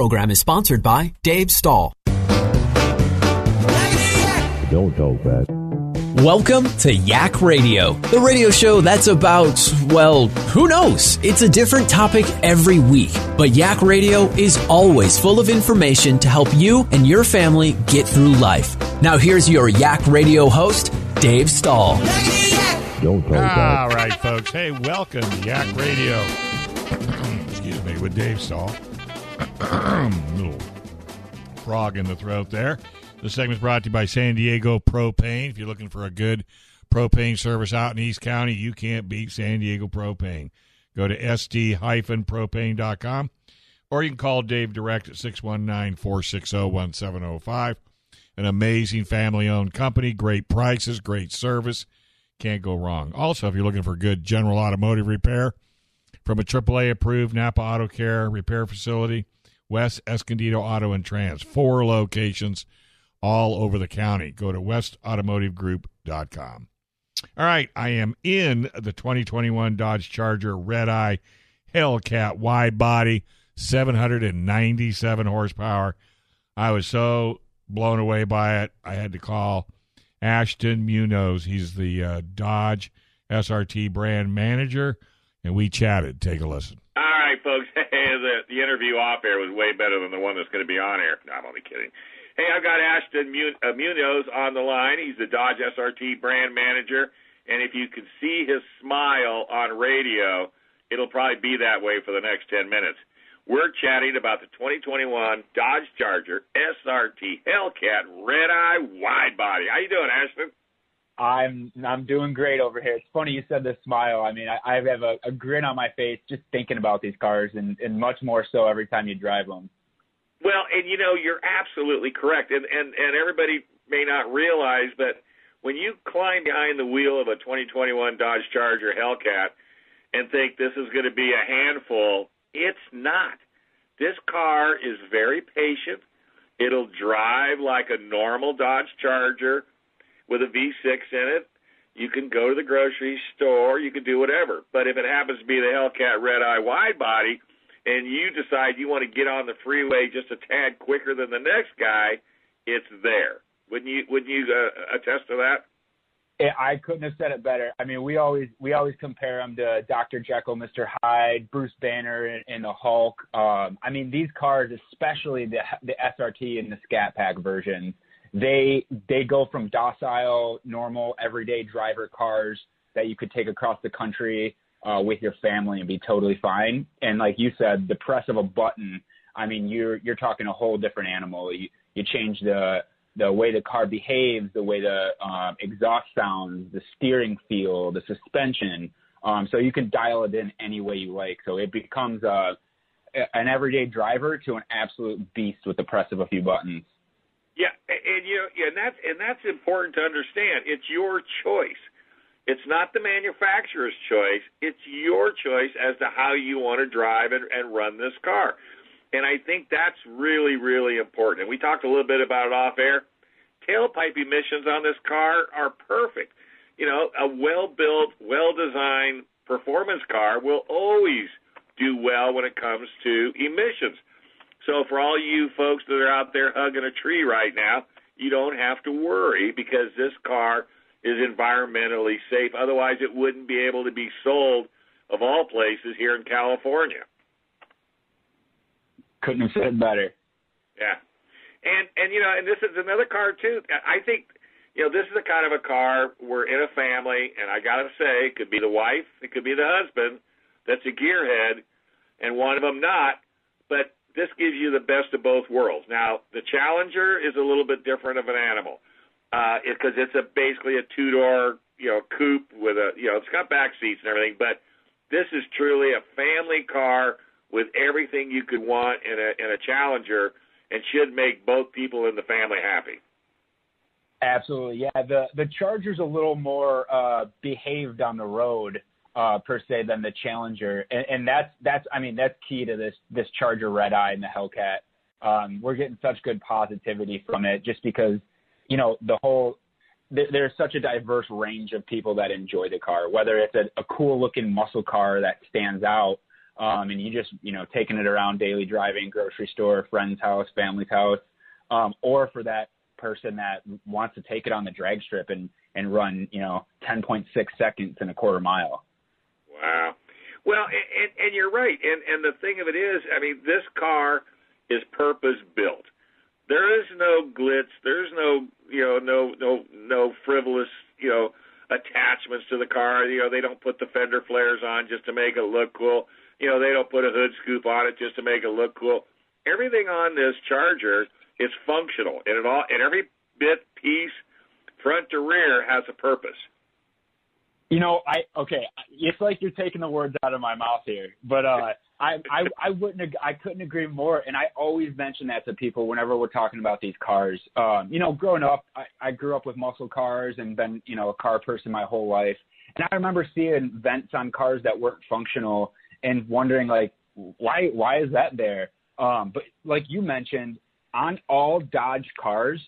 Program is sponsored by Dave Stahl. Don't talk back. Welcome to Yak Radio, the radio show that's about, well, who knows? It's a different topic every week. But Yak Radio is always full of information to help you and your family get through life. Now here's your Yak Radio host, Dave Stahl. Don't talk All back. right, folks. Hey, welcome to Yak Radio. Excuse me, with Dave Stahl. Little frog in the throat there. This segment's brought to you by San Diego Propane. If you're looking for a good propane service out in East County, you can't beat San Diego Propane. Go to sd-propane.com or you can call Dave direct at 619-460-1705. An amazing family-owned company, great prices, great service. Can't go wrong. Also, if you're looking for good general automotive repair from a AAA approved Napa Auto Care repair facility, West Escondido Auto and Trans, four locations all over the county. Go to westautomotivegroup.com. All right, I am in the 2021 Dodge Charger Red Eye Hellcat wide body, 797 horsepower. I was so blown away by it. I had to call Ashton Munoz. He's the uh, Dodge SRT brand manager, and we chatted. Take a listen. All right, folks. Hey, the, the interview off air was way better than the one that's going to be on air. No, I'm only kidding. Hey, I've got Ashton uh, Munoz on the line. He's the Dodge SRT brand manager, and if you can see his smile on radio, it'll probably be that way for the next 10 minutes. We're chatting about the 2021 Dodge Charger SRT Hellcat Red Eye Wide Body. How you doing, Ashton? I'm I'm doing great over here. It's funny you said the smile. I mean, I, I have a, a grin on my face just thinking about these cars, and, and much more so every time you drive them. Well, and you know, you're absolutely correct. And, and, and everybody may not realize, but when you climb behind the wheel of a 2021 Dodge Charger Hellcat and think this is going to be a handful, it's not. This car is very patient. It'll drive like a normal Dodge Charger with a V6 in it. You can go to the grocery store, you can do whatever. But if it happens to be the Hellcat Red Eye wide body, and you decide you want to get on the freeway just a tad quicker than the next guy, it's there. Wouldn't you? Wouldn't you uh, attest to that? I couldn't have said it better. I mean, we always we always compare them to Dr. Jekyll, Mr. Hyde, Bruce Banner, and, and the Hulk. Um, I mean, these cars, especially the the SRT and the Scat Pack versions, they they go from docile, normal, everyday driver cars that you could take across the country uh, with your family and be totally fine. And like you said, the press of a button, I mean, you're you're talking a whole different animal. You you change the the way the car behaves, the way the um, exhaust sounds, the steering feel, the suspension. Um, so you can dial it in any way you like. So it becomes a an everyday driver to an absolute beast with the press of a few buttons. Yeah, and, you know, and that's and that's important to understand. It's your choice. It's not the manufacturer's choice. It's your choice as to how you want to drive and, and run this car. And I think that's really, really important. And we talked a little bit about it off air. Tailpipe emissions on this car are perfect. You know, a well built, well designed performance car will always do well when it comes to emissions. So for all you folks that are out there hugging a tree right now, you don't have to worry because this car is environmentally safe. Otherwise, it wouldn't be able to be sold of all places here in California. Couldn't have said better. Yeah, and and you know, and this is another car too. I think you know this is a kind of a car. We're in a family, and I gotta say, it could be the wife, it could be the husband that's a gearhead, and one of them not. This gives you the best of both worlds. Now, the Challenger is a little bit different of an animal because uh, it's a basically a two door you know coupe with a you know it's got back seats and everything, but this is truly a family car with everything you could want in a in a Challenger, and should make both people in the family happy. Absolutely, yeah. The the Charger's a little more uh, behaved on the road uh, per se than the Challenger, and, and that's that's I mean that's key to this this Charger Red Eye and the Hellcat. Um, we're getting such good positivity from it just because you know the whole there, there's such a diverse range of people that enjoy the car, whether it's a, a cool looking muscle car that stands out. Um, and you just, you know, taking it around daily driving, grocery store, friend's house, family's house, um, or for that person that wants to take it on the drag strip and and run you know 10.6 seconds in a quarter mile. Wow. Well, and, and you're right. And and the thing of it is, I mean, this car is purpose built. There is no glitz. There's no you know no no no frivolous you know attachments to the car. You know they don't put the fender flares on just to make it look cool. You know they don't put a hood scoop on it just to make it look cool. Everything on this Charger it's functional, and it all and every bit piece, front to rear, has a purpose. You know, I okay. It's like you're taking the words out of my mouth here, but uh, I I I wouldn't I couldn't agree more. And I always mention that to people whenever we're talking about these cars. Um, you know, growing up, I, I grew up with muscle cars and been you know a car person my whole life. And I remember seeing vents on cars that weren't functional and wondering like why why is that there? Um, but like you mentioned, on all Dodge cars,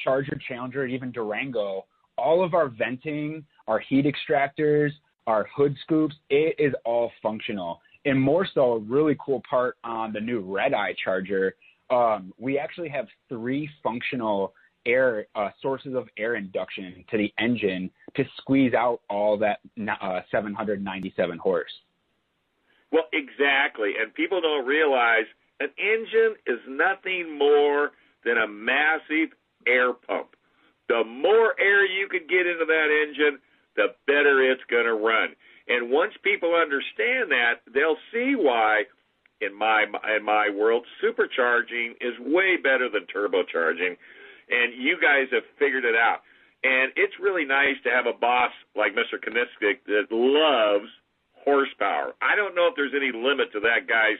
Charger, Challenger, even Durango, all of our venting, our heat extractors, our hood scoops, it is all functional. And more so, a really cool part on the new Red Eye Charger, um, we actually have three functional air uh, sources of air induction to the engine to squeeze out all that uh, 797 horse. Well, exactly, and people don't realize an engine is nothing more than a massive air pump. The more air you can get into that engine, the better it's going to run. And once people understand that, they'll see why in my in my world supercharging is way better than turbocharging and you guys have figured it out. And it's really nice to have a boss like Mr. Kuniskis that loves horsepower. I don't know if there's any limit to that guy's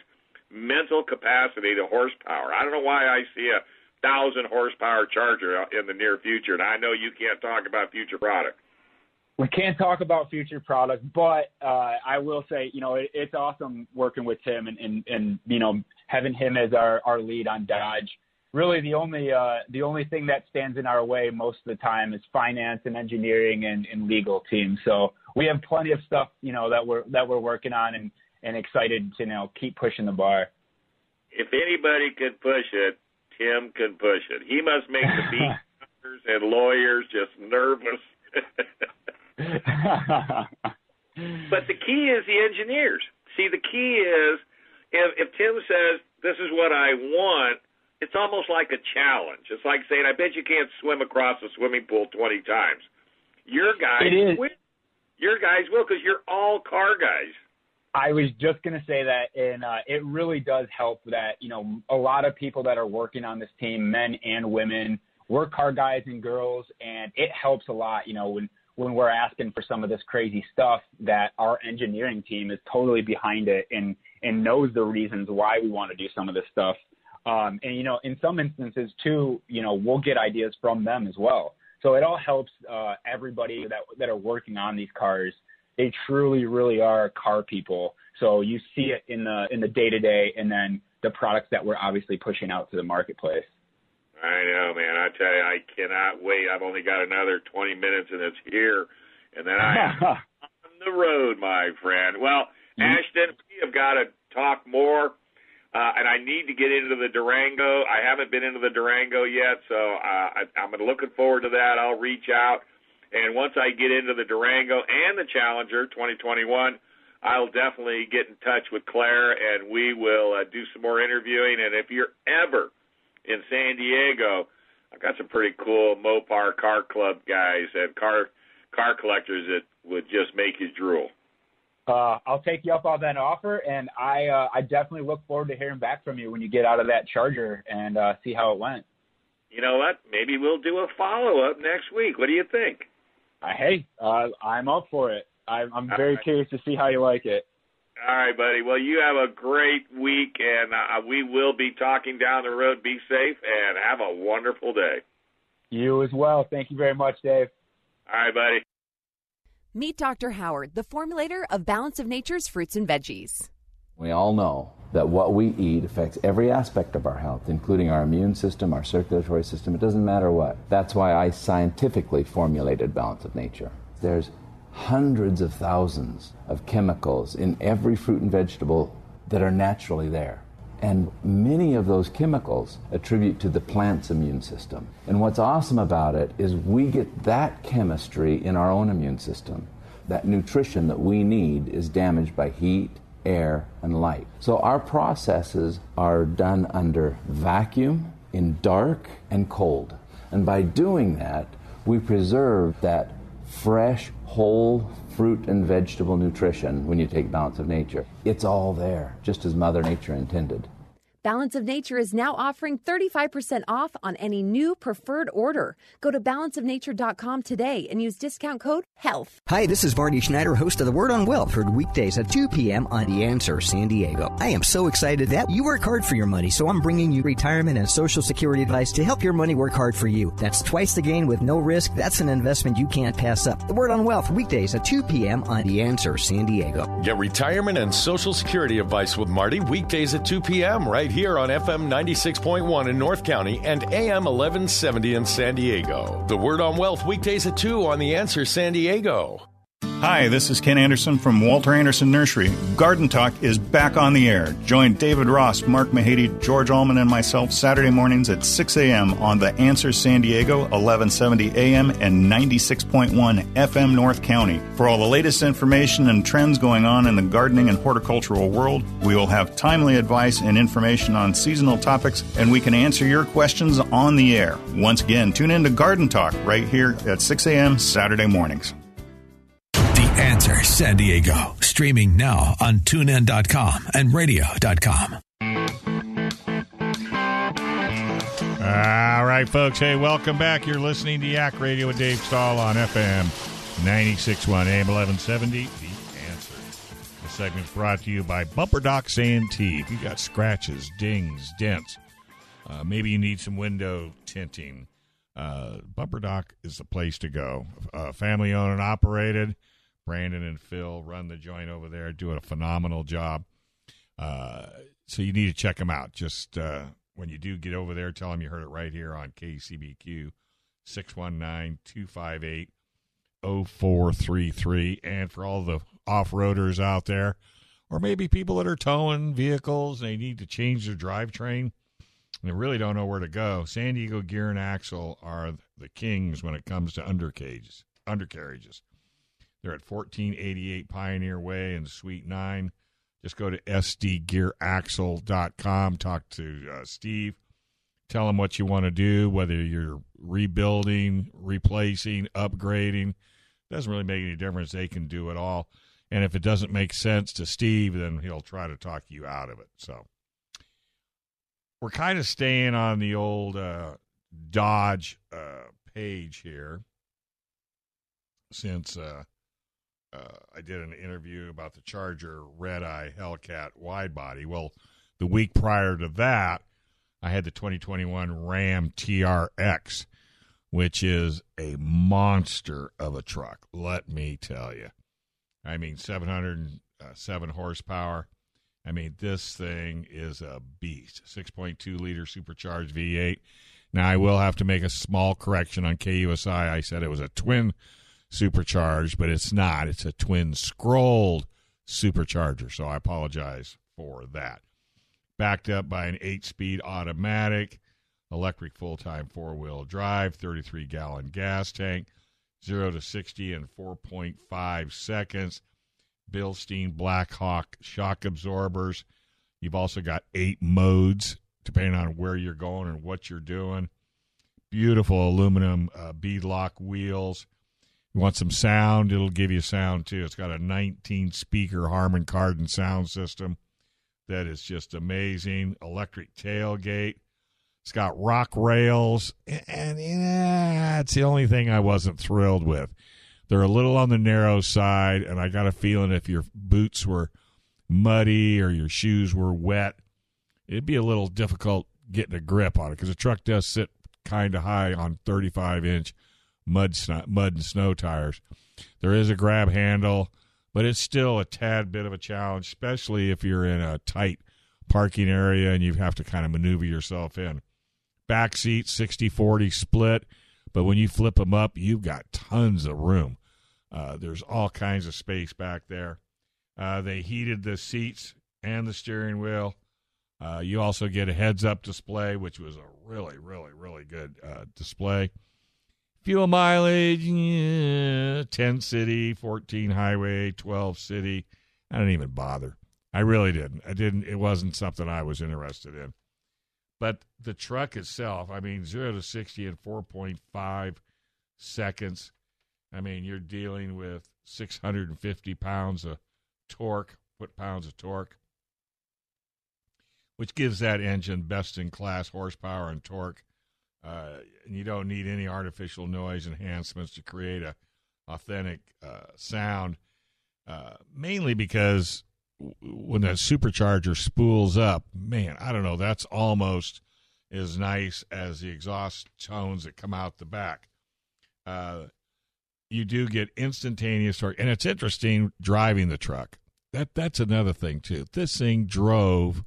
mental capacity to horsepower. I don't know why I see a thousand horsepower charger in the near future, and I know you can't talk about future product. We can't talk about future product, but uh, I will say, you know, it, it's awesome working with Tim and, and, and you know having him as our, our lead on Dodge. Really, the only uh, the only thing that stands in our way most of the time is finance and engineering and, and legal teams. So we have plenty of stuff, you know, that we're that we're working on, and and excited to you know keep pushing the bar. If anybody could push it, Tim can push it. He must make the beat and lawyers just nervous. but the key is the engineers. See, the key is if, if Tim says this is what I want, it's almost like a challenge. It's like saying, "I bet you can't swim across a swimming pool twenty times." Your guys will. Your guys will because you're all car guys. I was just going to say that, and uh, it really does help that, you know, a lot of people that are working on this team, men and women, we're car guys and girls, and it helps a lot, you know, when, when we're asking for some of this crazy stuff that our engineering team is totally behind it and, and knows the reasons why we want to do some of this stuff. Um, and, you know, in some instances, too, you know, we'll get ideas from them as well. So it all helps uh, everybody that, that are working on these cars – they truly, really are car people. So you see it in the in the day to day, and then the products that we're obviously pushing out to the marketplace. I know, man. I tell you, I cannot wait. I've only got another 20 minutes, and it's here, and then I am on the road, my friend. Well, mm-hmm. Ashton, we have got to talk more, uh, and I need to get into the Durango. I haven't been into the Durango yet, so uh, I, I'm looking forward to that. I'll reach out. And once I get into the Durango and the Challenger 2021, I'll definitely get in touch with Claire and we will uh, do some more interviewing. And if you're ever in San Diego, I've got some pretty cool Mopar car club guys and car car collectors that would just make you drool. Uh, I'll take you up on that offer, and I uh, I definitely look forward to hearing back from you when you get out of that Charger and uh, see how it went. You know what? Maybe we'll do a follow up next week. What do you think? Uh, hey, uh, I'm up for it. I'm, I'm very curious to see how you like it. All right, buddy. Well, you have a great week, and uh, we will be talking down the road. Be safe and have a wonderful day. You as well. Thank you very much, Dave. All right, buddy. Meet Dr. Howard, the formulator of Balance of Nature's fruits and veggies. We all know that what we eat affects every aspect of our health, including our immune system, our circulatory system. It doesn't matter what. That's why I scientifically formulated Balance of Nature. There's hundreds of thousands of chemicals in every fruit and vegetable that are naturally there. And many of those chemicals attribute to the plant's immune system. And what's awesome about it is we get that chemistry in our own immune system. That nutrition that we need is damaged by heat, air, and light. So our processes are done under vacuum, in dark, and cold. And by doing that, we preserve that fresh, whole fruit and vegetable nutrition when you take Balance of Nature. It's all there, just as Mother Nature intended. Balance of Nature is now offering 35% off on any new preferred order. Go to balanceofnature.com today and use discount code HEALTH. Hi, this is Marty Schneider, host of The Word on Wealth, heard weekdays at 2 p.m. on The Answer San Diego. I am so excited that you work hard for your money, so I'm bringing you retirement and Social Security advice to help your money work hard for you. That's twice the gain with no risk. That's an investment you can't pass up. The Word on Wealth, weekdays at 2 p.m. on The Answer San Diego. Get retirement and Social Security advice with Marty weekdays at 2 p.m. right here on FM 96.1 in North County and AM 1170 in San Diego. The Word on Wealth weekdays at 2 on The Answer San Diego. Hi, this is Ken Anderson from Walter Anderson Nursery. Garden Talk is back on the air. Join David Ross, Mark Mahady, George Allman, and myself Saturday mornings at 6 a.m. on The Answer San Diego, 1170 a.m. and 96.1 FM North County. For all the latest information and trends going on in the gardening and horticultural world, we will have timely advice and information on seasonal topics, and we can answer your questions on the air. Once again, tune in to Garden Talk right here at 6 a.m. Saturday mornings. Answer San Diego. Streaming now on tunein.com and radio.com. All right, folks. Hey, welcome back. You're listening to Yak Radio with Dave Stahl on FM 96.1 AM 1170. The Answer. The segment's brought to you by Bumper Dock Santee. If you got scratches, dings, dents, uh, maybe you need some window tinting, uh, Bumper Dock is the place to go. Uh, family owned and operated. Brandon and Phil run the joint over there, doing a phenomenal job. Uh, so you need to check them out. Just uh, when you do get over there, tell them you heard it right here on KCBQ 619 258 0433. And for all the off roaders out there, or maybe people that are towing vehicles, they need to change their drivetrain and they really don't know where to go. San Diego Gear and Axle are the kings when it comes to undercages, undercarriages. They're at 1488 Pioneer Way in Suite 9. Just go to sdgearaxle.com. Talk to uh, Steve. Tell him what you want to do, whether you're rebuilding, replacing, upgrading. Doesn't really make any difference. They can do it all. And if it doesn't make sense to Steve, then he'll try to talk you out of it. So we're kind of staying on the old uh, Dodge uh, page here since uh, uh, I did an interview about the Charger Red Eye Hellcat wide body. Well, the week prior to that, I had the 2021 Ram TRX, which is a monster of a truck. Let me tell you. I mean, 707 horsepower. I mean, this thing is a beast. 6.2 liter supercharged V8. Now, I will have to make a small correction on KUSI. I said it was a twin supercharged, but it's not. It's a twin scrolled supercharger. So I apologize for that. Backed up by an eight speed automatic, electric full time four wheel drive, 33 gallon gas tank, 0 to 60 in 4.5 seconds. Bilstein Blackhawk shock absorbers. You've also got eight modes depending on where you're going and what you're doing. Beautiful aluminum uh, beadlock wheels. You want some sound? It'll give you sound too. It's got a 19 speaker Harman Kardon sound system that is just amazing. Electric tailgate. It's got rock rails, and yeah, it's the only thing I wasn't thrilled with. They're a little on the narrow side, and I got a feeling if your boots were muddy or your shoes were wet, it'd be a little difficult getting a grip on it because the truck does sit kind of high on 35 inch mud mud and snow tires. There is a grab handle, but it's still a tad bit of a challenge, especially if you're in a tight parking area and you have to kind of maneuver yourself in. Back seat 60 40 split, but when you flip them up, you've got tons of room. Uh, there's all kinds of space back there. Uh, they heated the seats and the steering wheel. Uh, you also get a heads up display, which was a really, really, really good uh, display. Fuel mileage yeah, 10 city, 14 highway, 12 city. I didn't even bother. I really didn't. I didn't. It wasn't something I was interested in. But the truck itself, I mean, 0 to 60 in 4.5 seconds. I mean, you're dealing with 650 pounds of torque, foot pounds of torque, which gives that engine best in class horsepower and torque. Uh, and you don't need any artificial noise enhancements to create a authentic uh, sound. Uh, mainly because when that supercharger spools up, man, I don't know, that's almost as nice as the exhaust tones that come out the back. Uh, you do get instantaneous torque, and it's interesting driving the truck. That that's another thing too. This thing drove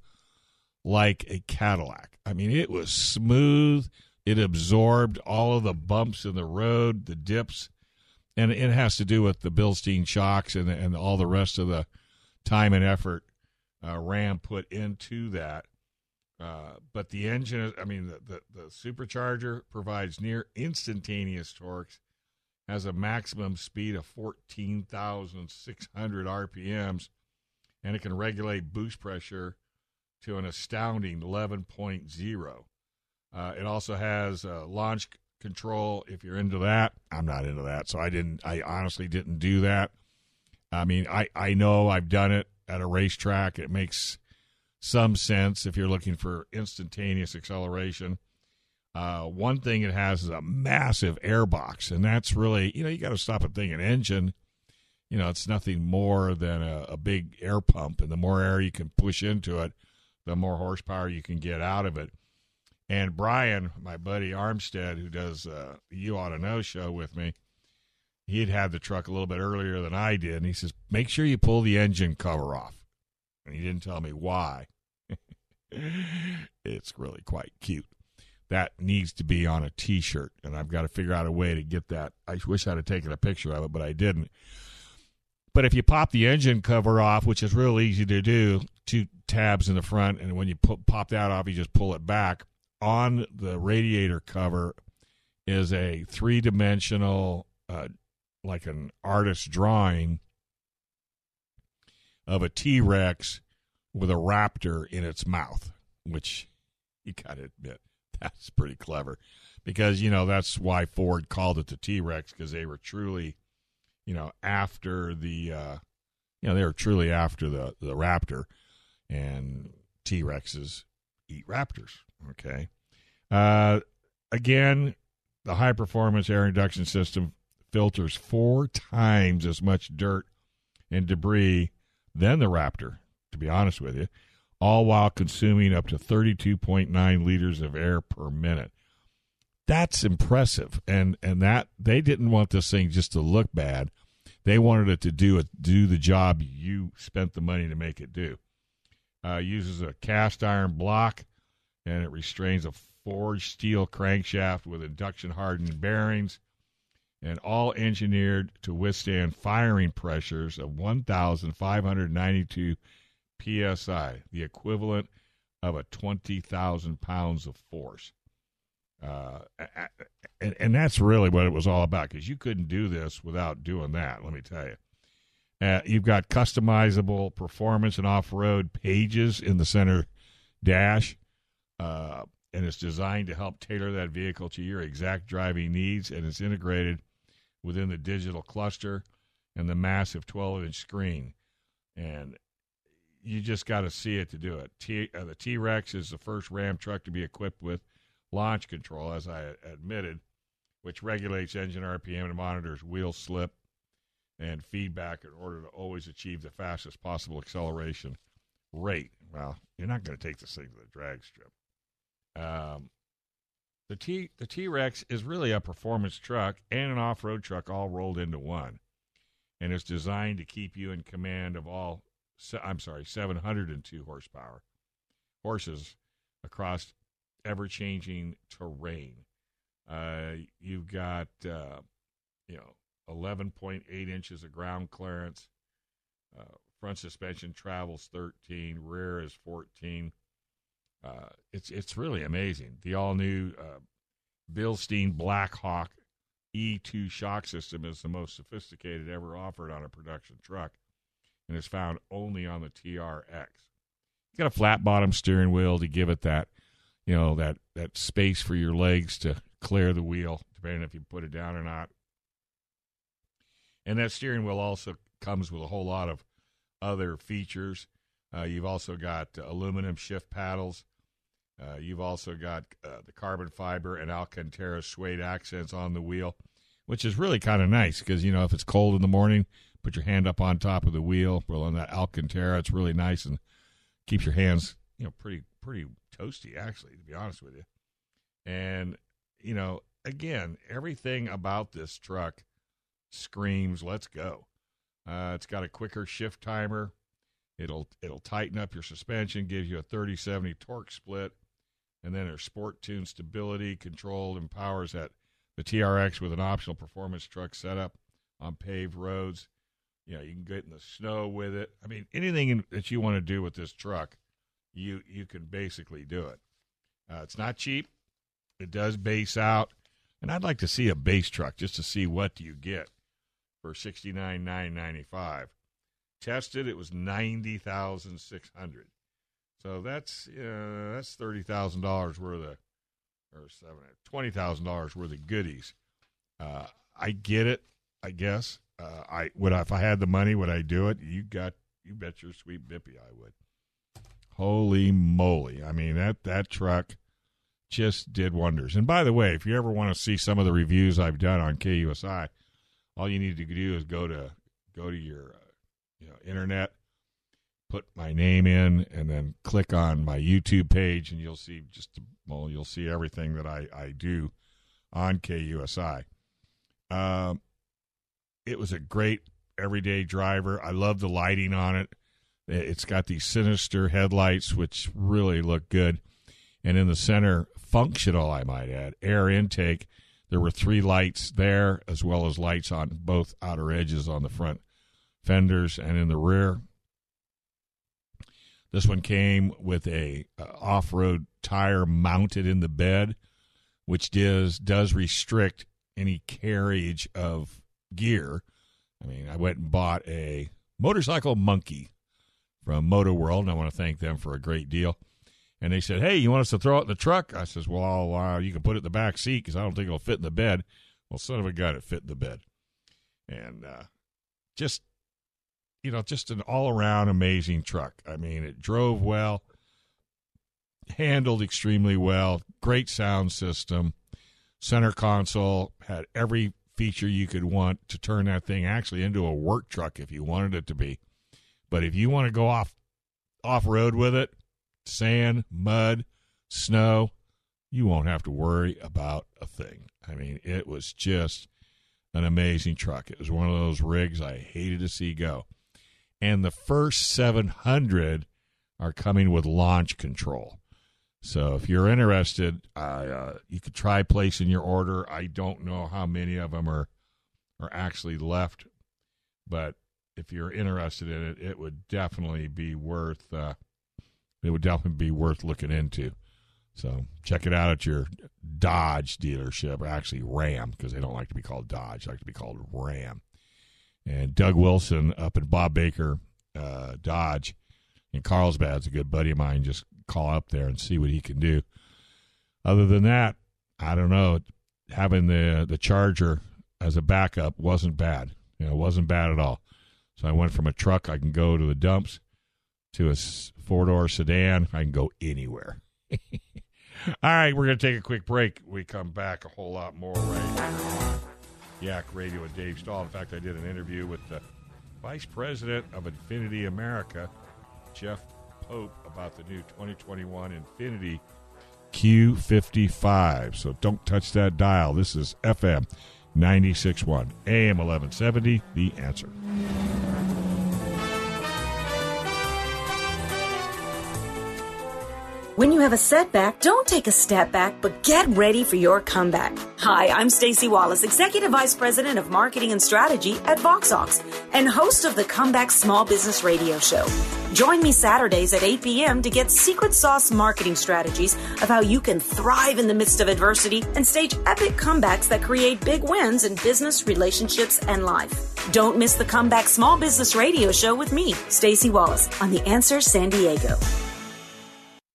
like a Cadillac. I mean, it was smooth. It absorbed all of the bumps in the road, the dips, and it has to do with the Bilstein shocks and and all the rest of the time and effort uh, Ram put into that. Uh, but the engine, I mean, the, the, the supercharger provides near instantaneous torques, has a maximum speed of 14,600 RPMs, and it can regulate boost pressure to an astounding 11.0. Uh, it also has uh, launch control if you're into that. I'm not into that, so I didn't. I honestly didn't do that. I mean, I, I know I've done it at a racetrack. It makes some sense if you're looking for instantaneous acceleration. Uh, one thing it has is a massive airbox, and that's really, you know, you got to stop and think an engine, you know, it's nothing more than a, a big air pump, and the more air you can push into it, the more horsepower you can get out of it. And Brian, my buddy Armstead, who does uh, You Ought to Know show with me, he had the truck a little bit earlier than I did, and he says, "Make sure you pull the engine cover off." And he didn't tell me why. it's really quite cute. That needs to be on a T-shirt, and I've got to figure out a way to get that. I wish I'd have taken a picture of it, but I didn't. But if you pop the engine cover off, which is real easy to do, two tabs in the front, and when you pop that off, you just pull it back. On the radiator cover is a three-dimensional uh, like an artist's drawing of a T Rex with a raptor in its mouth, which you got to admit that's pretty clever because you know that's why Ford called it the T Rex because they were truly, you know, after the, uh, you know, they were truly after the the raptor, and T Rexes eat raptors. Okay, uh, again, the high performance air induction system filters four times as much dirt and debris than the Raptor, to be honest with you, all while consuming up to 32.9 liters of air per minute. That's impressive. And and that they didn't want this thing just to look bad. They wanted it to do it do the job you spent the money to make it do. Uh, uses a cast iron block and it restrains a forged steel crankshaft with induction hardened bearings and all engineered to withstand firing pressures of 1,592 psi, the equivalent of a 20,000 pounds of force. Uh, and, and that's really what it was all about because you couldn't do this without doing that, let me tell you. Uh, you've got customizable performance and off road pages in the center dash, uh, and it's designed to help tailor that vehicle to your exact driving needs, and it's integrated within the digital cluster and the massive 12 inch screen. And you just got to see it to do it. T, uh, the T Rex is the first Ram truck to be equipped with launch control, as I admitted, which regulates engine RPM and monitors wheel slip. and feedback in order to always achieve the fastest possible acceleration rate. Well, you're not going to take this thing to the drag strip. Um, the T the T Rex is really a performance truck and an off road truck all rolled into one, and it's designed to keep you in command of all. I'm sorry, 702 horsepower horses across ever changing terrain. Uh, you've got uh, you know 11.8 inches of ground clearance. Uh, front suspension travels 13, rear is 14. Uh, it's it's really amazing. The all new uh, Bilstein Blackhawk E2 shock system is the most sophisticated ever offered on a production truck, and is found only on the TRX. It's got a flat bottom steering wheel to give it that, you know, that that space for your legs to clear the wheel, depending if you put it down or not. And that steering wheel also comes with a whole lot of other features. Uh, you've also got aluminum shift paddles. Uh, you've also got uh, the carbon fiber and Alcantara suede accents on the wheel, which is really kind of nice because, you know, if it's cold in the morning, put your hand up on top of the wheel. Well, on that Alcantara, it's really nice and keeps your hands, you know, pretty, pretty toasty, actually, to be honest with you. And, you know, again, everything about this truck screams, let's go. Uh, it's got a quicker shift timer. It'll it'll tighten up your suspension, gives you a 30-70 torque split, and then there's sport tune stability control empowers that the TRX with an optional performance truck setup on paved roads. You know, you can get in the snow with it. I mean, anything in, that you want to do with this truck, you you can basically do it. Uh, it's not cheap. It does base out, and I'd like to see a base truck just to see what do you get for sixty nine nine ninety five. Tested, it was ninety thousand six hundred. So that's uh, that's thirty thousand dollars worth of, or seven twenty thousand dollars worth of goodies. Uh, I get it, I guess. Uh, I would if I had the money, would I do it? You got you bet your sweet bippy I would. Holy moly! I mean that that truck just did wonders. And by the way, if you ever want to see some of the reviews I've done on KUSI, all you need to do is go to go to your uh, you know internet, put my name in, and then click on my YouTube page, and you'll see just well, you'll see everything that I I do on KUSI. Um, it was a great everyday driver. I love the lighting on it. It's got these sinister headlights, which really look good. And in the center, functional, I might add, air intake there were three lights there, as well as lights on both outer edges on the front fenders and in the rear. This one came with a uh, off-road tire mounted in the bed, which does does restrict any carriage of gear. I mean, I went and bought a motorcycle monkey from Motor World, and I want to thank them for a great deal. And they said, "Hey, you want us to throw it in the truck?" I says, "Well, uh, you can put it in the back seat because I don't think it'll fit in the bed." Well, son of a gun, it fit in the bed, and uh, just you know, just an all-around amazing truck. I mean, it drove well, handled extremely well, great sound system, center console had every feature you could want to turn that thing actually into a work truck if you wanted it to be. But if you want to go off off road with it, sand, mud, snow, you won't have to worry about a thing. I mean, it was just an amazing truck. It was one of those rigs I hated to see go. And the first 700 are coming with launch control. So if you're interested, uh, you could try placing your order. I don't know how many of them are are actually left, but if you're interested in it, it would definitely be worth uh, it would definitely be worth looking into. So check it out at your Dodge dealership, or actually Ram, because they don't like to be called Dodge; they like to be called Ram. And Doug Wilson up at Bob Baker uh, Dodge in Carlsbad's a good buddy of mine. Just call up there and see what he can do. Other than that, I don't know. Having the the Charger as a backup wasn't bad. You know, it wasn't bad at all. So I went from a truck I can go to the dumps to a four door sedan. I can go anywhere. All right, we're to take a quick break. We come back a whole lot more right Yak Radio with Dave Stahl. In fact, I did an interview with the Vice President of Infiniti America, Jeff Pope, about the new 2021 Infiniti Q55. So don't touch that dial. This is FM 96.1, AM 1170, The Answer. When you have a setback, don't take a step back, but get ready for your comeback. Hi, I'm Stacy Wallace, Executive Vice President of Marketing and Strategy at VoxOx and host of the Comeback Small Business Radio Show. Join me Saturdays at 8 p.m. to get secret sauce marketing strategies of how you can thrive in the midst of adversity and stage epic comebacks that create big wins in business, relationships, and life. Don't miss the Comeback Small Business Radio Show with me, Stacy Wallace, on The Answer San Diego.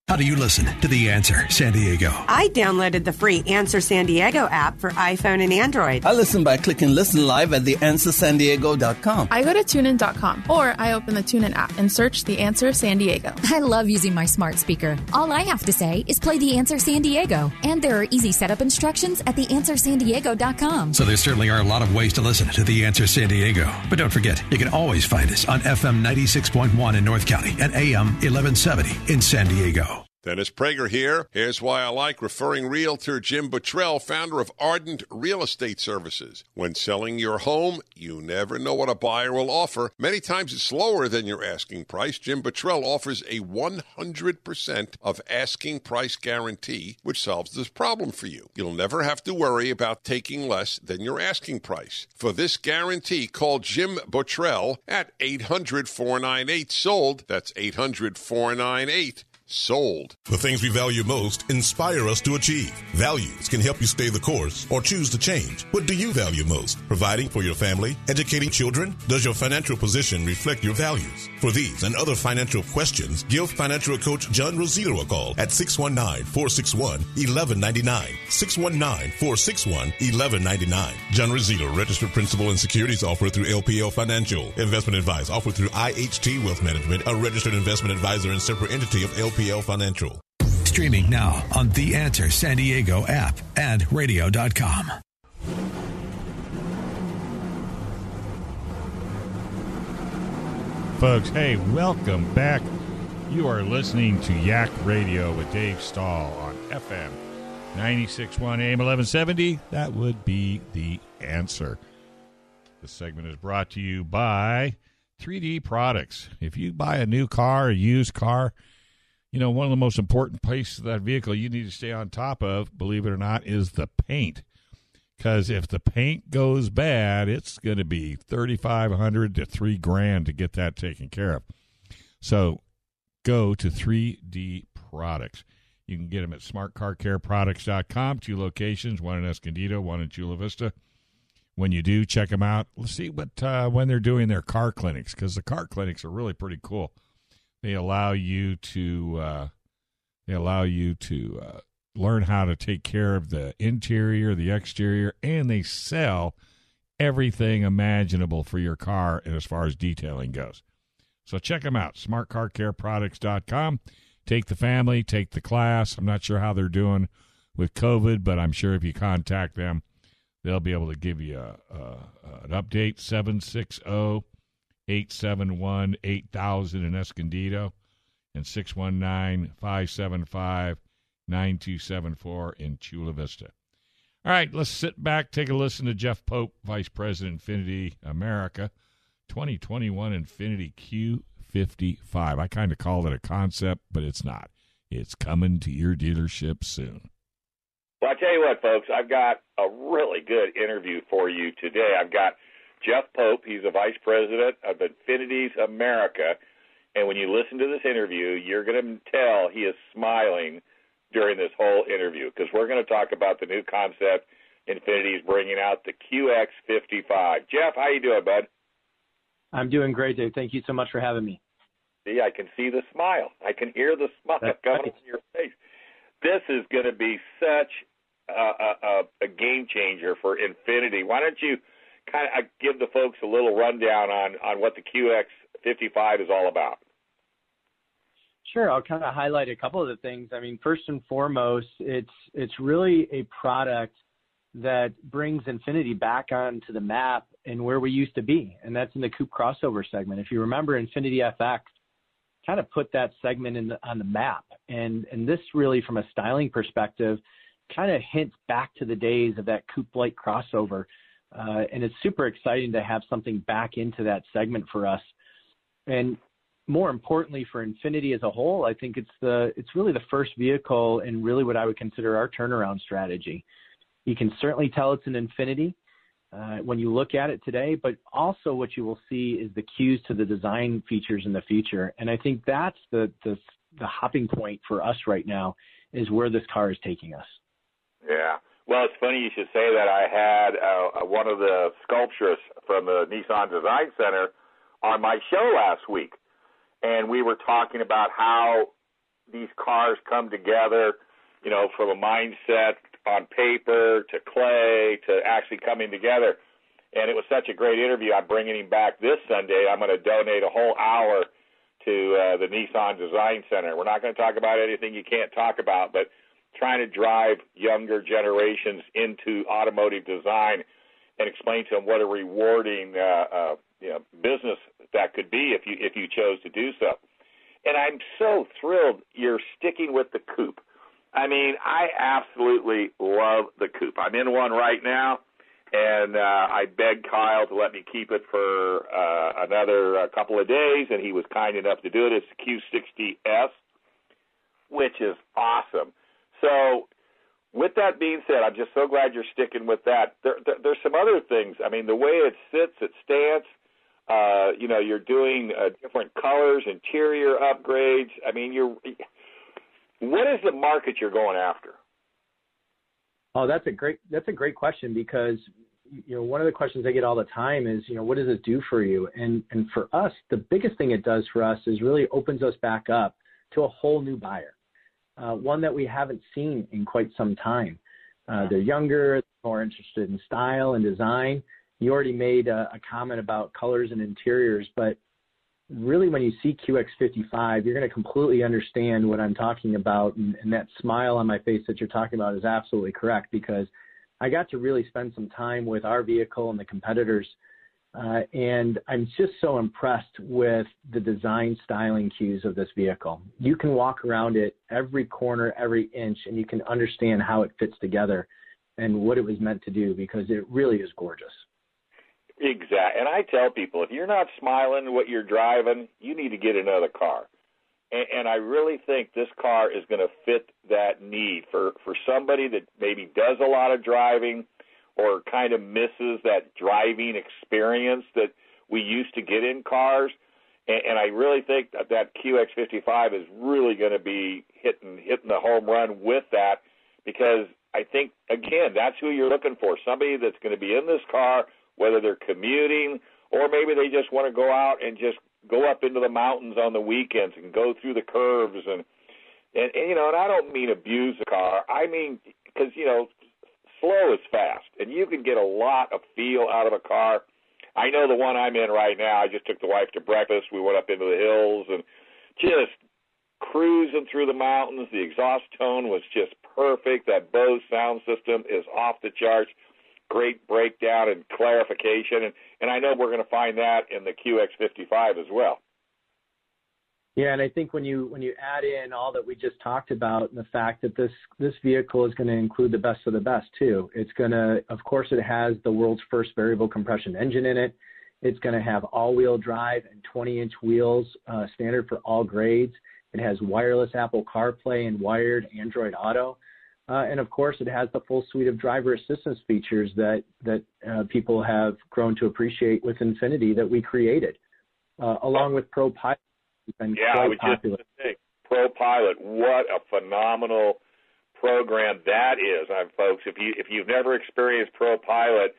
How do you listen to The Answer San Diego? I downloaded the free Answer San Diego app for iPhone and Android. I listen by clicking listen live at theanswersandiego.com. I go to tunein.com or I open the TuneIn app and search The Answer San Diego. I love using my smart speaker. All I have to say is play The Answer San Diego. And there are easy setup instructions at theanswersandiego.com. So there certainly are a lot of ways to listen to The Answer San Diego. But don't forget, you can always find us on FM 96.1 in North County and AM 1170 in San Diego. Dennis Prager here. Here's why I like referring Realtor Jim Buttrell, founder of Ardent Real Estate Services. When selling your home, you never know what a buyer will offer. Many times it's lower than your asking price. Jim Buttrell offers a 100% of asking price guarantee, which solves this problem for you. You'll never have to worry about taking less than your asking price. For this guarantee, call Jim Buttrell at 800 498 SOLD. That's 800 498 Sold. The things we value most inspire us to achieve. Values can help you stay the course or choose to change. What do you value most? Providing for your family? Educating children? Does your financial position reflect your values? For these and other financial questions, give financial coach John Rosito a call at 619-461-1199. 619-461-1199. John Rosito, registered principal and securities offered through LPL Financial. Investment advice offered through IHT Wealth Management, a registered investment advisor and separate entity of LPL LPL Financial. Streaming now on The Answer San Diego app and radio.com. Folks, hey, welcome back. You are listening to Yak Radio with Dave Stahl on FM 96.1 AM 1170. That would be the answer. This segment is brought to you by 3D Products. If you buy a new car, a used car, you know, one of the most important places that vehicle you need to stay on top of, believe it or not, is the paint. Because if the paint goes bad, it's going to be thirty five hundred to three grand to get that taken care of. So, go to 3D Products. You can get them at smartcarcareproducts.com. Two locations, one in Escondido, one in Chula Vista. When you do, check them out. Let's see what uh, when they're doing their car clinics because the car clinics are really pretty cool. They allow you to uh, they allow you to uh, learn how to take care of the interior, the exterior, and they sell everything imaginable for your car and as far as detailing goes. So check them out, smartcarcareproducts.com. Take the family, take the class. I'm not sure how they're doing with COVID, but I'm sure if you contact them, they'll be able to give you a, a, an update. 760 871 8000 in Escondido and 619 575 9274 in Chula Vista. All right, let's sit back, take a listen to Jeff Pope, Vice President Infiniti America, 2021 Infiniti Q55. I kind of called it a concept, but it's not. It's coming to your dealership soon. Well, I tell you what, folks, I've got a really good interview for you today. I've got Jeff Pope. He's a vice president of Infiniti's America. And when you listen to this interview, you're going to tell he is smiling during this whole interview because we're going to talk about the new concept Infiniti's bringing out, the QX55. Jeff, how you doing, bud? I'm doing great, Dave. Thank you so much for having me. See, I can see the smile. I can hear the smile That's coming right. from your face. This is going to be such a, a, a game changer for Infiniti. Why don't you kind of give the folks a little rundown on on what the QX55 is all about? Sure, I'll kind of highlight a couple of the things. I mean, first and foremost, it's it's really a product that brings Infiniti back onto the map and where we used to be, and that's in the coupe crossover segment. If you remember, Infiniti FX kind of put that segment in the, on the map, and and this really, from a styling perspective, kind of hints back to the days of that coupe light crossover, uh, and it's super exciting to have something back into that segment for us. And more importantly for Infiniti as a whole, I think it's the it's really the first vehicle and really what I would consider our turnaround strategy. You can certainly tell it's an Infiniti uh, when you look at it today, but also what you will see is the cues to the design features in the future. And I think that's the the, the hopping point for us right now is where this car is taking us. Yeah. Well, it's funny you should say that. I had uh, one of the sculptures from the Nissan Design Center on my show last week, and we were talking about how these cars come together, you know, from a mindset on paper to clay to actually coming together. And it was such a great interview. I'm bringing him back this Sunday. I'm going to donate a whole hour to uh, the Nissan Design Center. We're not going to talk about anything you can't talk about, but trying to drive younger generations into automotive design and explain to them what a rewarding uh, uh, you know, business that could be if you if you chose to do so. And I'm so thrilled you're sticking with the coupe. I mean, I absolutely love the coupe. I'm in one right now, and uh, I begged Kyle to let me keep it for uh, another uh, couple of days, and he was kind enough to do it. It's the Q60S, which is awesome. So, with that being said, I'm just so glad you're sticking with that. There, there, there's some other things. I mean, the way it sits, it stands. Uh, you know, you're doing uh, different colors, interior upgrades. I mean, you're. What is the market you're going after? Oh, that's a great that's a great question because you know one of the questions I get all the time is you know what does it do for you and and for us the biggest thing it does for us is really opens us back up to a whole new buyer uh, one that we haven't seen in quite some time. Uh, they're younger, more interested in style and design. You already made a, a comment about colors and interiors, but really when you see QX55, you're going to completely understand what I'm talking about. And, and, that smile on my face that you're talking about is absolutely correct because I got to really spend some time with our vehicle and the competitors uh, and I'm just so impressed with the design styling cues of this vehicle. You can walk around it every corner, every inch, and you can understand how it fits together and what it was meant to do because it really is gorgeous. Exactly. And I tell people if you're not smiling what you're driving, you need to get another car. And, and I really think this car is going to fit that need for for somebody that maybe does a lot of driving or kind of misses that driving experience that we used to get in cars. And, and I really think that that QX55 is really going to be hitting hitting the home run with that because I think again that's who you're looking for somebody that's going to be in this car whether they're commuting or maybe they just want to go out and just go up into the mountains on the weekends and go through the curves and and, and you know and I don't mean abuse the car I mean because you know slow is fast, and you can get a lot of feel out of a car. I know the one I'm in right now. I just took the wife to breakfast. We went up into the hills and just cruising through the mountains. The exhaust tone was just perfect. That Bose sound system is off the charts. Great breakdown and clarification, and and I know we're going to find that in the QX55 as well. Yeah, and I think when you when you add in all that we just talked about, and the fact that this this vehicle is going to include the best of the best too. It's going to, of course, it has the world's first variable compression engine in it. It's going to have all-wheel drive and 20-inch wheels, uh, standard for all grades. It has wireless Apple CarPlay and wired Android Auto, uh, and of course, it has the full suite of driver assistance features that that uh, people have grown to appreciate with Infiniti that we created, uh, along with Pro Been yeah, quite popular. just think Pro Pilot, what a phenomenal program that is, uh, folks. If you if you've never experienced Pro Pilot,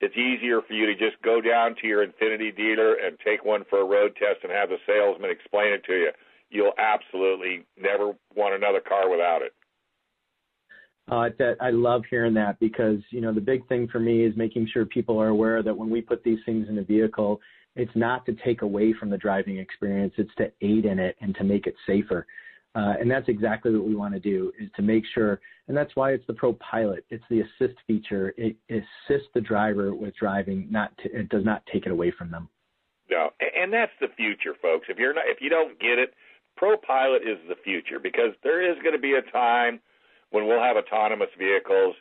it's easier for you to just go down to your Infiniti dealer and take one for a road test and have the salesman explain it to you. You'll absolutely never want another car without it. Uh, that I love hearing that because you know the big thing for me is making sure people are aware that when we put these things in a vehicle, it's not to take away from the driving experience, it's to aid in it and to make it safer. Uh, and that's exactly what we want to do is to make sure, and that's why it's the Pro Pilot. It's the assist feature. It assists the driver with driving, not to, it does not take it away from them. No, and that's the future, folks. If you're not, if you don't get it, Pro Pilot is the future because there is going to be a time when we'll have autonomous vehicles,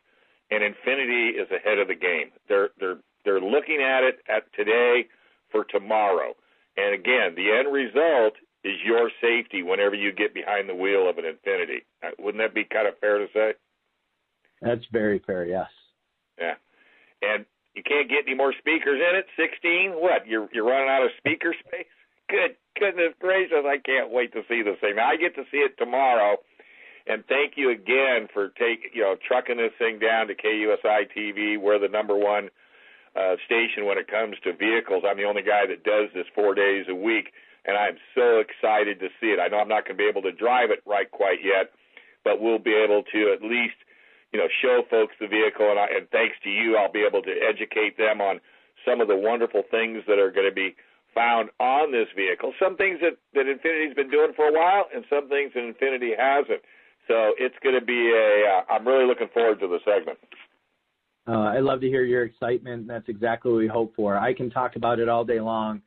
and Infiniti is ahead of the game. They're they're they're looking at it at today for tomorrow. And again, the end result is your safety whenever you get behind the wheel of an Infiniti. Uh, wouldn't that be kind of fair to say? That's very fair, yes. Yeah. And you can't get any more speakers in it. 16? What? You're you're running out of speaker space? Good goodness gracious, I can't wait to see this thing. Now, I get to see it tomorrow. And thank you again for take you know trucking this thing down to KUSI TV. We're the number one uh, station when it comes to vehicles. I'm the only guy that does this four days a week and I'm so excited to see it. I know I'm not going to be able to drive it right quite yet, but we'll be able to at least, you know, show folks the vehicle, and, I, and thanks to you, I'll be able to educate them on some of the wonderful things that are going to be found on this vehicle. Some things that that Infiniti's been doing for a while, and some things that Infiniti hasn't. So it's going to be a. Uh, I'm really looking forward to the segment. Uh, I love to hear your excitement. That's exactly what we hope for. I can talk about it all day long,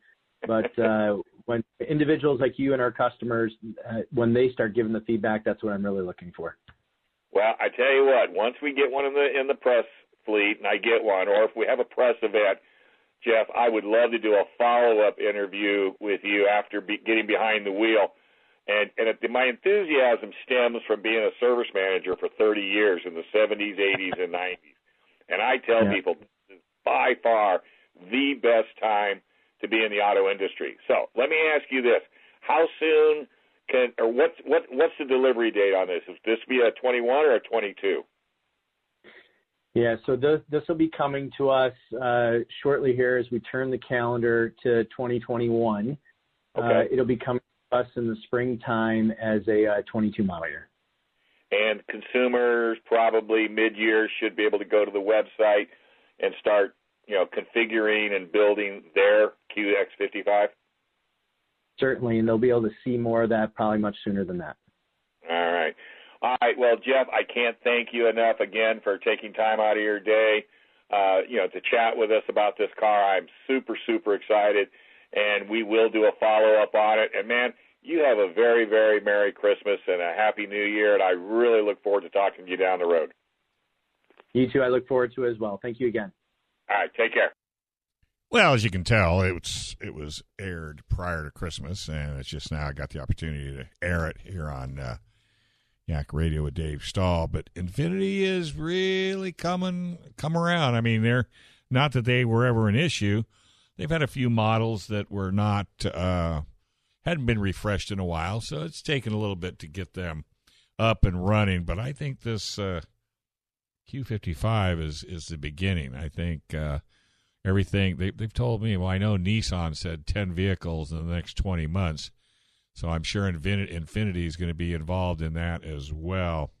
but uh, when individuals like you and our customers, uh, when they start giving the feedback, that's what I'm really looking for. Well, I tell you what, once we get one in the in the press fleet, and I get one, or if we have a press event, Jeff, I would love to do a follow up interview with you after be, getting behind the wheel. And and it, my enthusiasm stems from being a service manager for 30 years in the 70s, 80s, and 90s. And I tell yeah. people, this is by far the best time to be in the auto industry. So let me ask you this: How soon can, or what's what what's the delivery date on this? Is this be a 21 or a 22? Yeah, so this this will be coming to us uh, shortly here as we turn the calendar to 2021. Uh, okay. Uh, it'll be coming us in the springtime as a uh, 22 model year. And consumers probably mid-year should be able to go to the website and start you know, configuring and building their QX55? Certainly, and they'll be able to see more of that probably much sooner than that. All right. All right. Well, Jeff, I can't thank you enough again for taking time out of your day, uh, you know, to chat with us about this car. I'm super, super excited, and we will do a follow up on it. And man, you have a very, very Merry Christmas and a Happy New Year, and I really look forward to talking to you down the road. You too. I look forward to it as well. Thank you again. All right, take care. Well, as you can tell, it was it was aired prior to Christmas, and it's just now I got the opportunity to air it here on uh, Yak Radio with Dave Stahl. But Infiniti is really coming come around. I mean, they're not that they were ever an issue. They've had a few models that were not uh, hadn't been refreshed in a while, so it's taken a little bit to get them up and running. But I think this uh, Q55 is is the beginning. I think uh, everything they, they've told me. Well, I know Nissan said 10 vehicles in the next 20 months, so I'm sure Infiniti, Infiniti is going to be involved in that as well.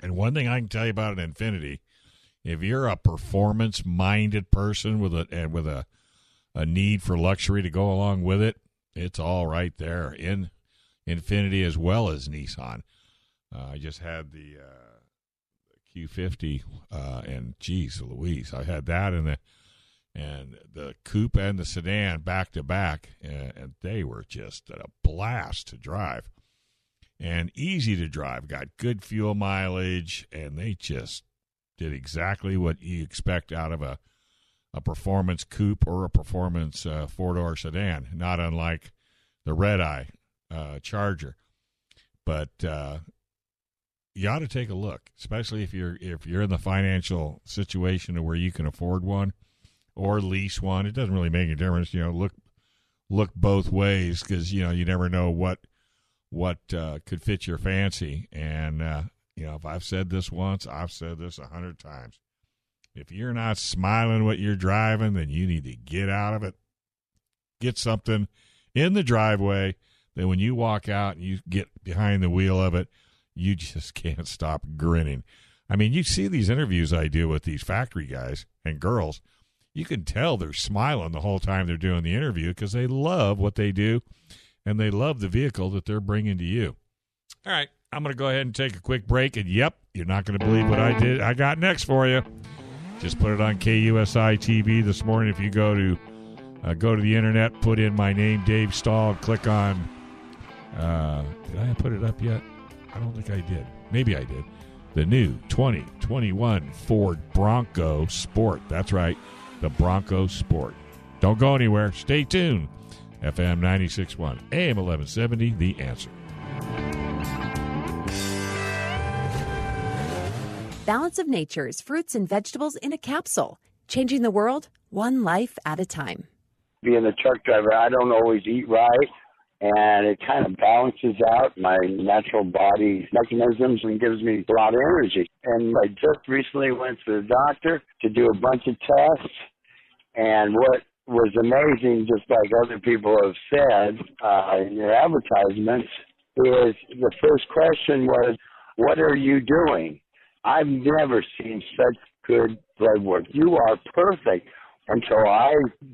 And one thing I can tell you about an Infiniti, if you're a performance minded person with a and with a a need for luxury to go along with it, it's all right there in Infiniti as well as Nissan. Uh, I just had the uh, Q50, uh, and geez, Louise, I had that in the and the coupe and the sedan back to back, and they were just a blast to drive and easy to drive. Got good fuel mileage, and they just did exactly what you expect out of a a performance coupe or a performance uh, four door sedan. Not unlike the red eye uh, Charger, but uh, you ought to take a look, especially if you're if you're in the financial situation where you can afford one or lease one. It doesn't really make a difference. You know, look look both ways because you know you never know what what uh, could fit your fancy. And uh, you know, if I've said this once, I've said this a hundred times. If you're not smiling what you're driving, then you need to get out of it. Get something in the driveway that when you walk out and you get behind the wheel of it you just can't stop grinning. I mean, you see these interviews I do with these factory guys and girls. You can tell they're smiling the whole time they're doing the interview because they love what they do and they love the vehicle that they're bringing to you. All right, I'm going to go ahead and take a quick break. And yep, you're not going to believe what I did. I got next for you. Just put it on KUSI TV this morning. If you go to uh, go to the internet, put in my name, Dave Stahl, click on. Uh, did I put it up yet? I don't think I did. Maybe I did. The new 2021 Ford Bronco Sport. That's right, the Bronco Sport. Don't go anywhere. Stay tuned. FM 96.1, AM 1170, The Answer. Balance of Nature's fruits and vegetables in a capsule, changing the world one life at a time. Being a truck driver, I don't always eat right, and it kind of balances out my natural body mechanisms and gives me a lot of energy. And I just recently went to the doctor to do a bunch of tests, and what was amazing, just like other people have said uh, in your advertisements, is the first question was, "What are you doing?" I've never seen such good blood work. You are perfect. And so I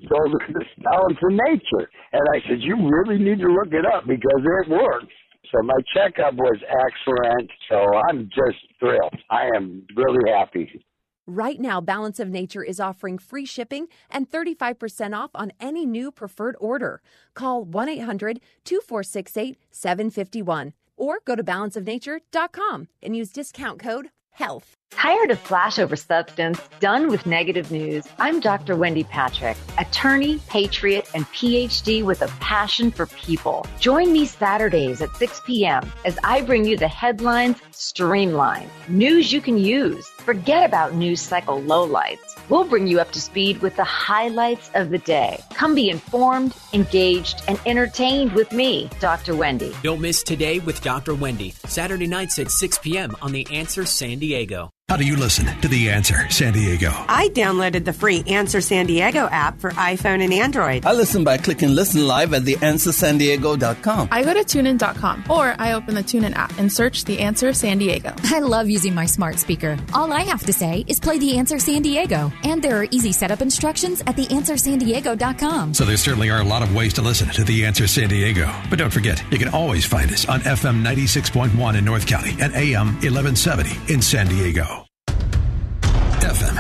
told her this balance of nature. And I said, You really need to look it up because it works. So my checkup was excellent. So I'm just thrilled. I am really happy. Right now, Balance of Nature is offering free shipping and 35% off on any new preferred order. Call 1 800 2468 751 or go to balanceofnature.com and use discount code HEALTH. Tired of flashover substance? Done with negative news? I'm Dr. Wendy Patrick, attorney, patriot, and PhD with a passion for people. Join me Saturdays at 6 p.m. as I bring you the headlines streamlined, news you can use. Forget about news cycle lowlights. We'll bring you up to speed with the highlights of the day. Come be informed, engaged, and entertained with me, Dr. Wendy. Don't miss Today with Dr. Wendy, Saturday nights at 6 p.m. on The Answer San Diego. How do you listen to The Answer San Diego? I downloaded the free Answer San Diego app for iPhone and Android. I listen by clicking listen live at theanswersandiego.com. I go to tunein.com or I open the TuneIn app and search The Answer San Diego. I love using my smart speaker. All I have to say is play The Answer San Diego. And there are easy setup instructions at theanswersandiego.com. So there certainly are a lot of ways to listen to The Answer San Diego. But don't forget, you can always find us on FM 96.1 in North County and AM 1170 in San Diego.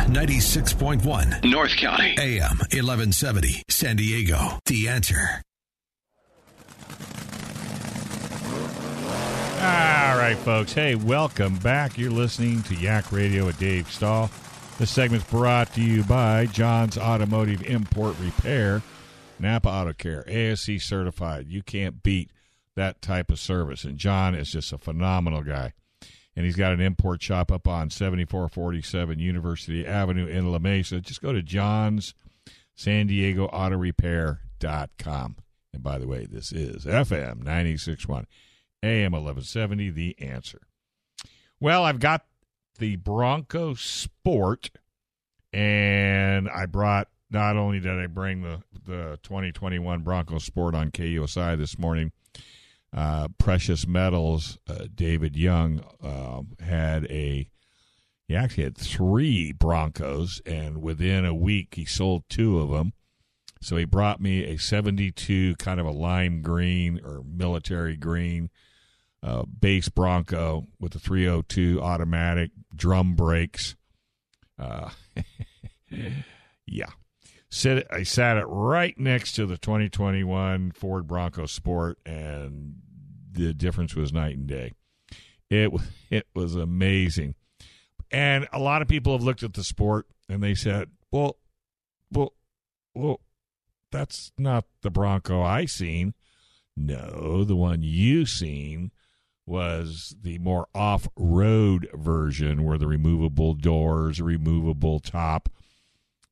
FM 96.1 North County, AM 1170 San Diego. The Answer. All right, folks. Hey, welcome back. You're listening to Yak Radio with Dave Stahl. This segment's brought to you by John's Automotive Import Repair, Napa Auto Care, ASE certified. You can't beat that type of service. And John is just a phenomenal guy. And he's got an import shop up on 7447 University Avenue in La Mesa. Just go to John's San Diego Auto Repair.com. And by the way, this is FM 961 AM 1170, The Answer. Well, I've got the Bronco Sport, and I brought, not only did I bring the, the 2021 Bronco Sport on KUSI this morning, uh, Precious Metals, uh, David Young um, had a, he actually had three Broncos, and within a week he sold two of them. So he brought me a 72 kind of a lime green or military green uh, base Bronco with a 302 automatic drum brakes. Uh, yeah. Sit, I sat it right next to the 2021 Ford Bronco Sport, and the difference was night and day. It it was amazing, and a lot of people have looked at the Sport and they said, "Well, well, well, that's not the Bronco I seen." No, the one you seen was the more off-road version, where the removable doors, removable top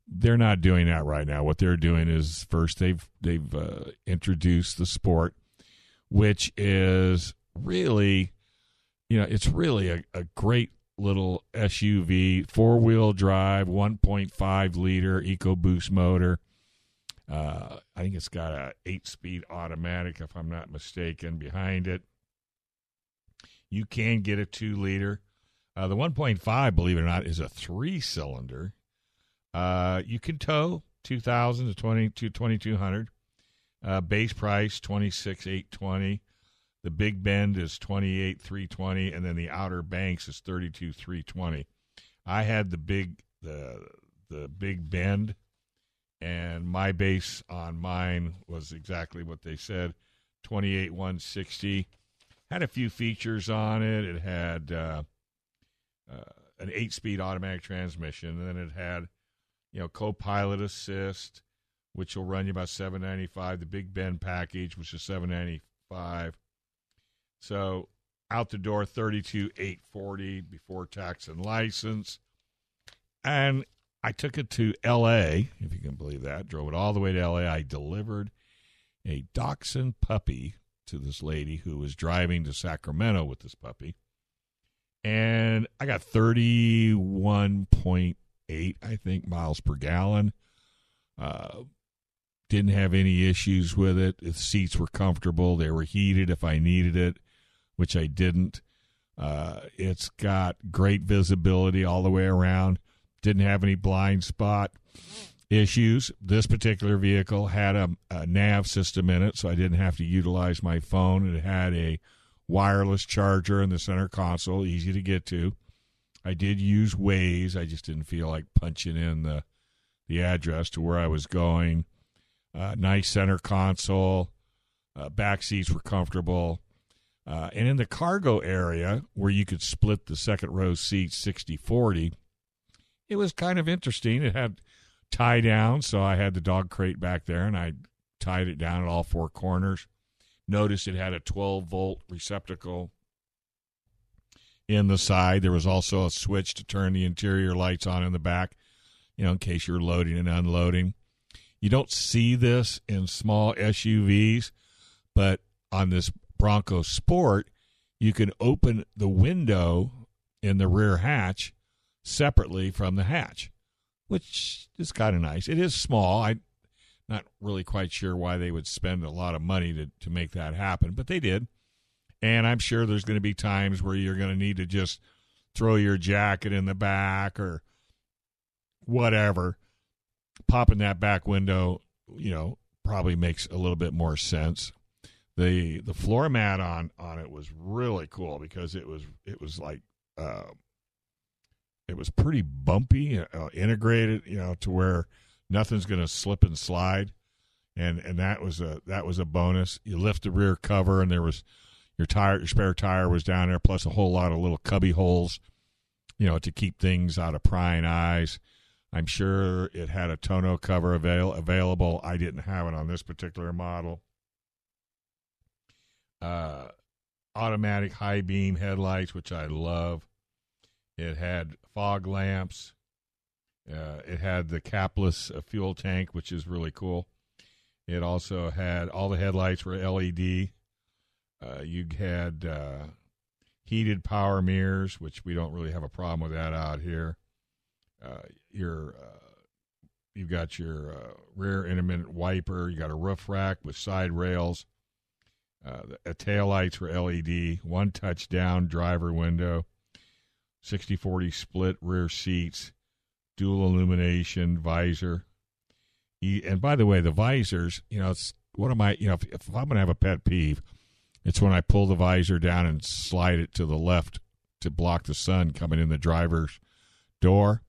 they're not doing that right now. What they're doing is first they've they've uh, introduced the sport, which is really, you know, it's really a, a great little SUV, four wheel drive, one point five liter EcoBoost motor. Uh, I think it's got a eight speed automatic, if I'm not mistaken, behind it. You can get a two liter. Uh, the 1.5, believe it or not, is a three cylinder. Uh, you can tow 2000 to 20 to 2200. Uh, base price 26 820. The Big Bend is 28 320, and then the Outer Banks is 32 320. I had the big the the Big Bend, and my base on mine was exactly what they said, 28 160. Had a few features on it. It had uh, uh, an eight-speed automatic transmission, and then it had you know co-pilot assist, which will run you about 795. The Big Bend package, which is 795. So out the door, 32 840 before tax and license. And I took it to L.A., if you can believe that. Drove it all the way to L.A. I delivered a dachshund puppy to this lady who was driving to Sacramento with this puppy. And I got 31.8, I think, miles per gallon. Uh, didn't have any issues with it. The seats were comfortable. They were heated if I needed it, which I didn't. Uh, it's got great visibility all the way around. Didn't have any blind spot issues. This particular vehicle had a, a nav system in it, so I didn't have to utilize my phone. It had a wireless charger in the center console, easy to get to. I did use Waze. I just didn't feel like punching in the the address to where I was going. Uh, nice center console. Uh, back seats were comfortable. Uh, and in the cargo area, where you could split the second row seats 60 40, it was kind of interesting. It had tie down, so I had the dog crate back there and I tied it down at all four corners. Noticed it had a 12 volt receptacle in the side. There was also a switch to turn the interior lights on in the back, you know, in case you're loading and unloading. You don't see this in small SUVs, but on this Bronco Sport, you can open the window in the rear hatch separately from the hatch, which is kind of nice. It is small. I'm not really quite sure why they would spend a lot of money to, to make that happen, but they did. And I'm sure there's going to be times where you're going to need to just throw your jacket in the back or whatever. Popping that back window, you know, probably makes a little bit more sense. The the floor mat on on it was really cool because it was it was like uh, it was pretty bumpy, uh, integrated, you know, to where nothing's going to slip and slide, and and that was a that was a bonus. You lift the rear cover, and there was your tire, your spare tire was down there, plus a whole lot of little cubby holes, you know, to keep things out of prying eyes. I'm sure it had a tonneau cover avail- available. I didn't have it on this particular model. Uh, automatic high beam headlights, which I love. It had fog lamps. Uh, it had the capless uh, fuel tank, which is really cool. It also had all the headlights were LED. Uh, you had uh, heated power mirrors, which we don't really have a problem with that out here. Uh, your uh, you've got your rear intermittent wiper. You got a roof rack with side rails. the tail lights were LED. One touchdown driver window 60 40 split rear seats, dual illumination visor. And by the way, the visors, you know, it's what am I, you know, if, if I'm going to have a pet peeve, it's when I pull the visor down and slide it to the left to block the sun coming in the driver's door.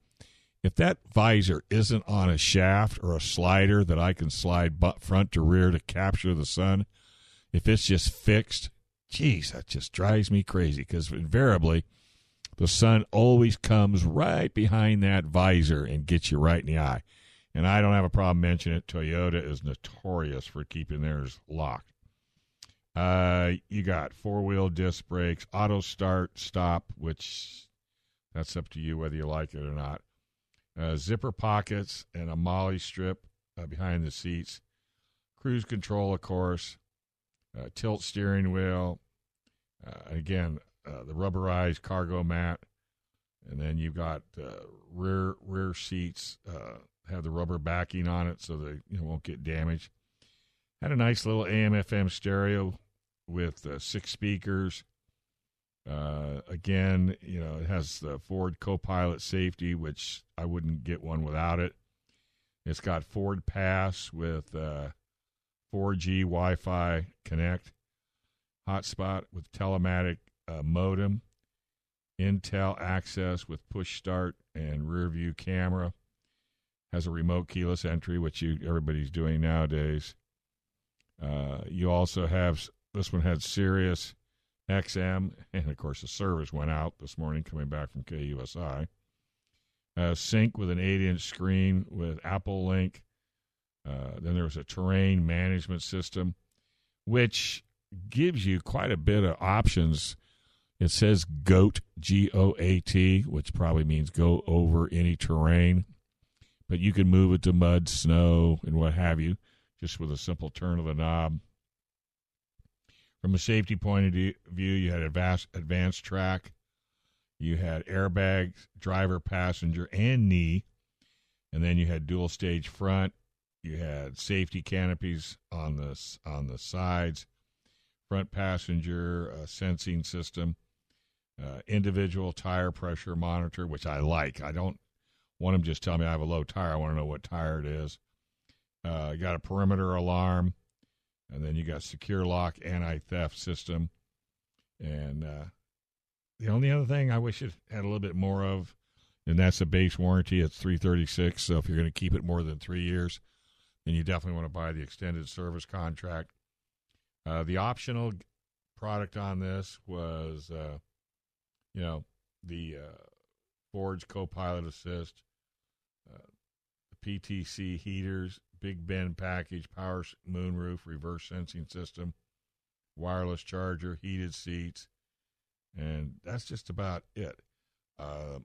If that visor isn't on a shaft or a slider that I can slide front to rear to capture the sun, if it's just fixed, geez, that just drives me crazy because invariably the sun always comes right behind that visor and gets you right in the eye. And I don't have a problem mentioning it. Toyota is notorious for keeping theirs locked. Uh, you got four wheel disc brakes, auto start, stop, which that's up to you whether you like it or not. Uh, zipper pockets and a MOLLE strip uh, behind the seats. Cruise control, of course. Uh, tilt steering wheel. Uh, again, uh, the rubberized cargo mat, and then you've got rear rear seats have the rubber backing on it so they you know, won't get damaged. Had a nice little AM/FM stereo with uh, six speakers. Uh, again, you know, it has the Ford Copilot safety, which I wouldn't get one without it. It's got Ford Pass with 4G Wi-Fi Connect hotspot with telematic uh, modem, Intel access with push start and rear view camera, has a remote keyless entry, which you everybody's doing nowadays. Uh, you also have this one had Sirius XM, and of course the service went out this morning coming back from KUSI. Uh, sync with an 8 inch screen with Apple Link. Uh, then there was a terrain management system, which gives you quite a bit of options. It says GOAT, G O A T, which probably means go over any terrain, but you can move it to mud, snow, and what have you, just with a simple turn of the knob. From a safety point of view, you had advanced, AdvanceTrac, you had airbags, driver, passenger, and knee, and then you had dual stage front. You had safety canopies on the on the sides, front passenger uh, sensing system, uh, individual tire pressure monitor, which I like. I don't want them just tell me I have a low tire. I want to know what tire it is. Uh, got a perimeter alarm, and then you got secure lock anti theft system, and uh, the only other thing I wish it had a little bit more of, and that's a base warranty. It's three thirty six. So if you're going to keep it more than three years, then you definitely want to buy the extended service contract. Uh, the optional product on this was, uh, you know, the uh, Ford's Copilot Assist, uh, the PTC heaters, Big Bend package, power moonroof, reverse sensing system, wireless charger, heated seats, and that's just about it. Uh,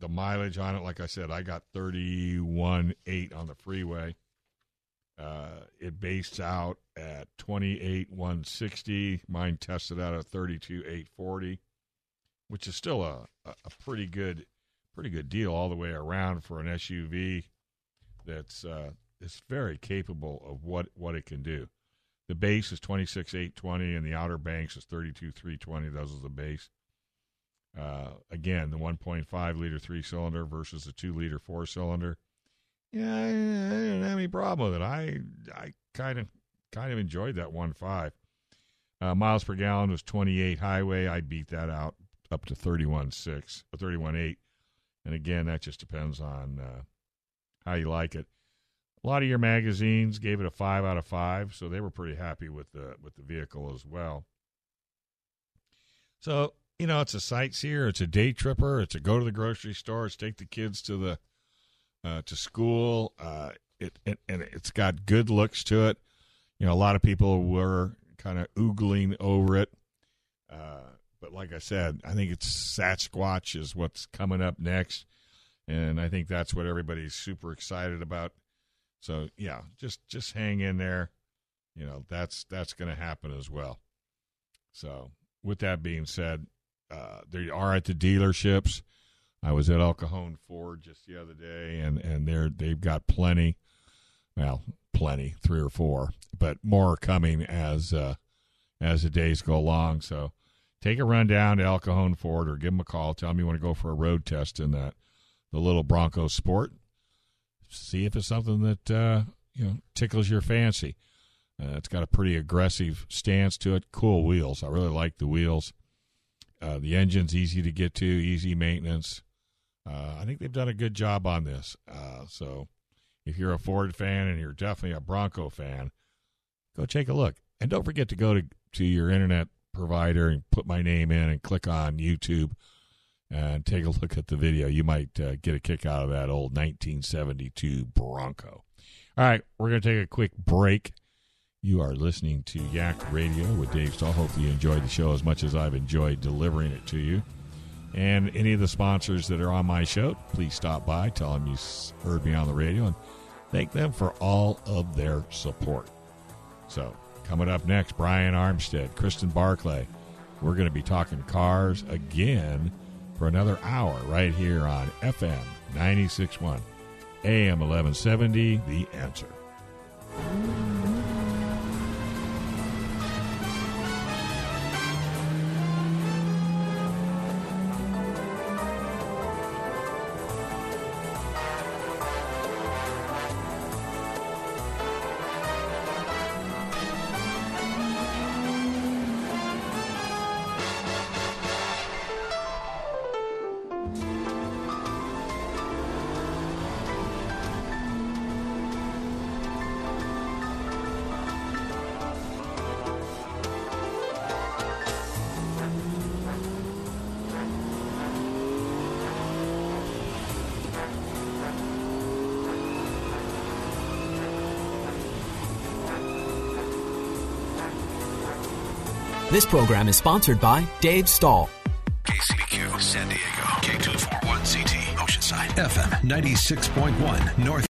the mileage on it, like I said, I got 31.8 on the freeway. Uh, it based out at 28 160. Mine tested out at 32 840, which is still a, a pretty good pretty good deal all the way around for an SUV that's uh, is very capable of what, what it can do. The base is 26 820 and the Outer Banks is 32 320. Those are the base. Uh, again, the 1.5 liter three cylinder versus the two liter four cylinder yeah, I, I, didn't have any problem with it. I I kind of kind of enjoyed that one five. Uh, miles per gallon was 28 highway. I beat that out up to 31.6 or 31.8. And again, that just depends on uh, how you like it. A lot of your magazines gave it a five out of five, so they were pretty happy with the with the vehicle as well. So you know, it's a sightseer, it's a day tripper, it's a go to the grocery store, it's take the kids to the uh, to school. Uh, it, it, and it's got good looks to it. You know, a lot of people were kind of oogling over it. Uh, but like I said, I think it's Sasquatch is what's coming up next, and I think that's what everybody's super excited about. So yeah, just just hang in there. You know, that's that's going to happen as well. So with that being said, uh, they are at the dealerships. I was at El Cajon Ford just the other day, and and they're they've got plenty, well, plenty, three or four, but more coming as uh, as the days go along. So take a run down to El Cajon Ford or give them a call. Tell them you want to go for a road test in that the little Bronco Sport. See if it's something that uh, you know tickles your fancy. Uh, it's got a pretty aggressive stance to it. Cool wheels. I really like the wheels. Uh, the engine's easy to get to, easy maintenance. Uh, I think they've done a good job on this. Uh, so if you're a Ford fan and you're definitely a Bronco fan, go take a look. And don't forget to go to, to your internet provider and put my name in and click on YouTube and take a look at the video. You might uh, get a kick out of that old 1972 Bronco. All right, we're going to take a quick break. You are listening to Yak Radio with Dave Stahl. Hopefully, you enjoyed the show as much as I've enjoyed delivering it to you. And any of the sponsors that are on my show, please stop by, tell them you heard me on the radio, and thank them for all of their support. So, coming up next, Brian Armstead, Kristen Barclay. We're going to be talking cars again for another hour right here on FM 961 AM 1170, The Answer. Program is sponsored by Dave Stahl. KCBQ, San Diego, K241CT, Oceanside, FM 96.1, North.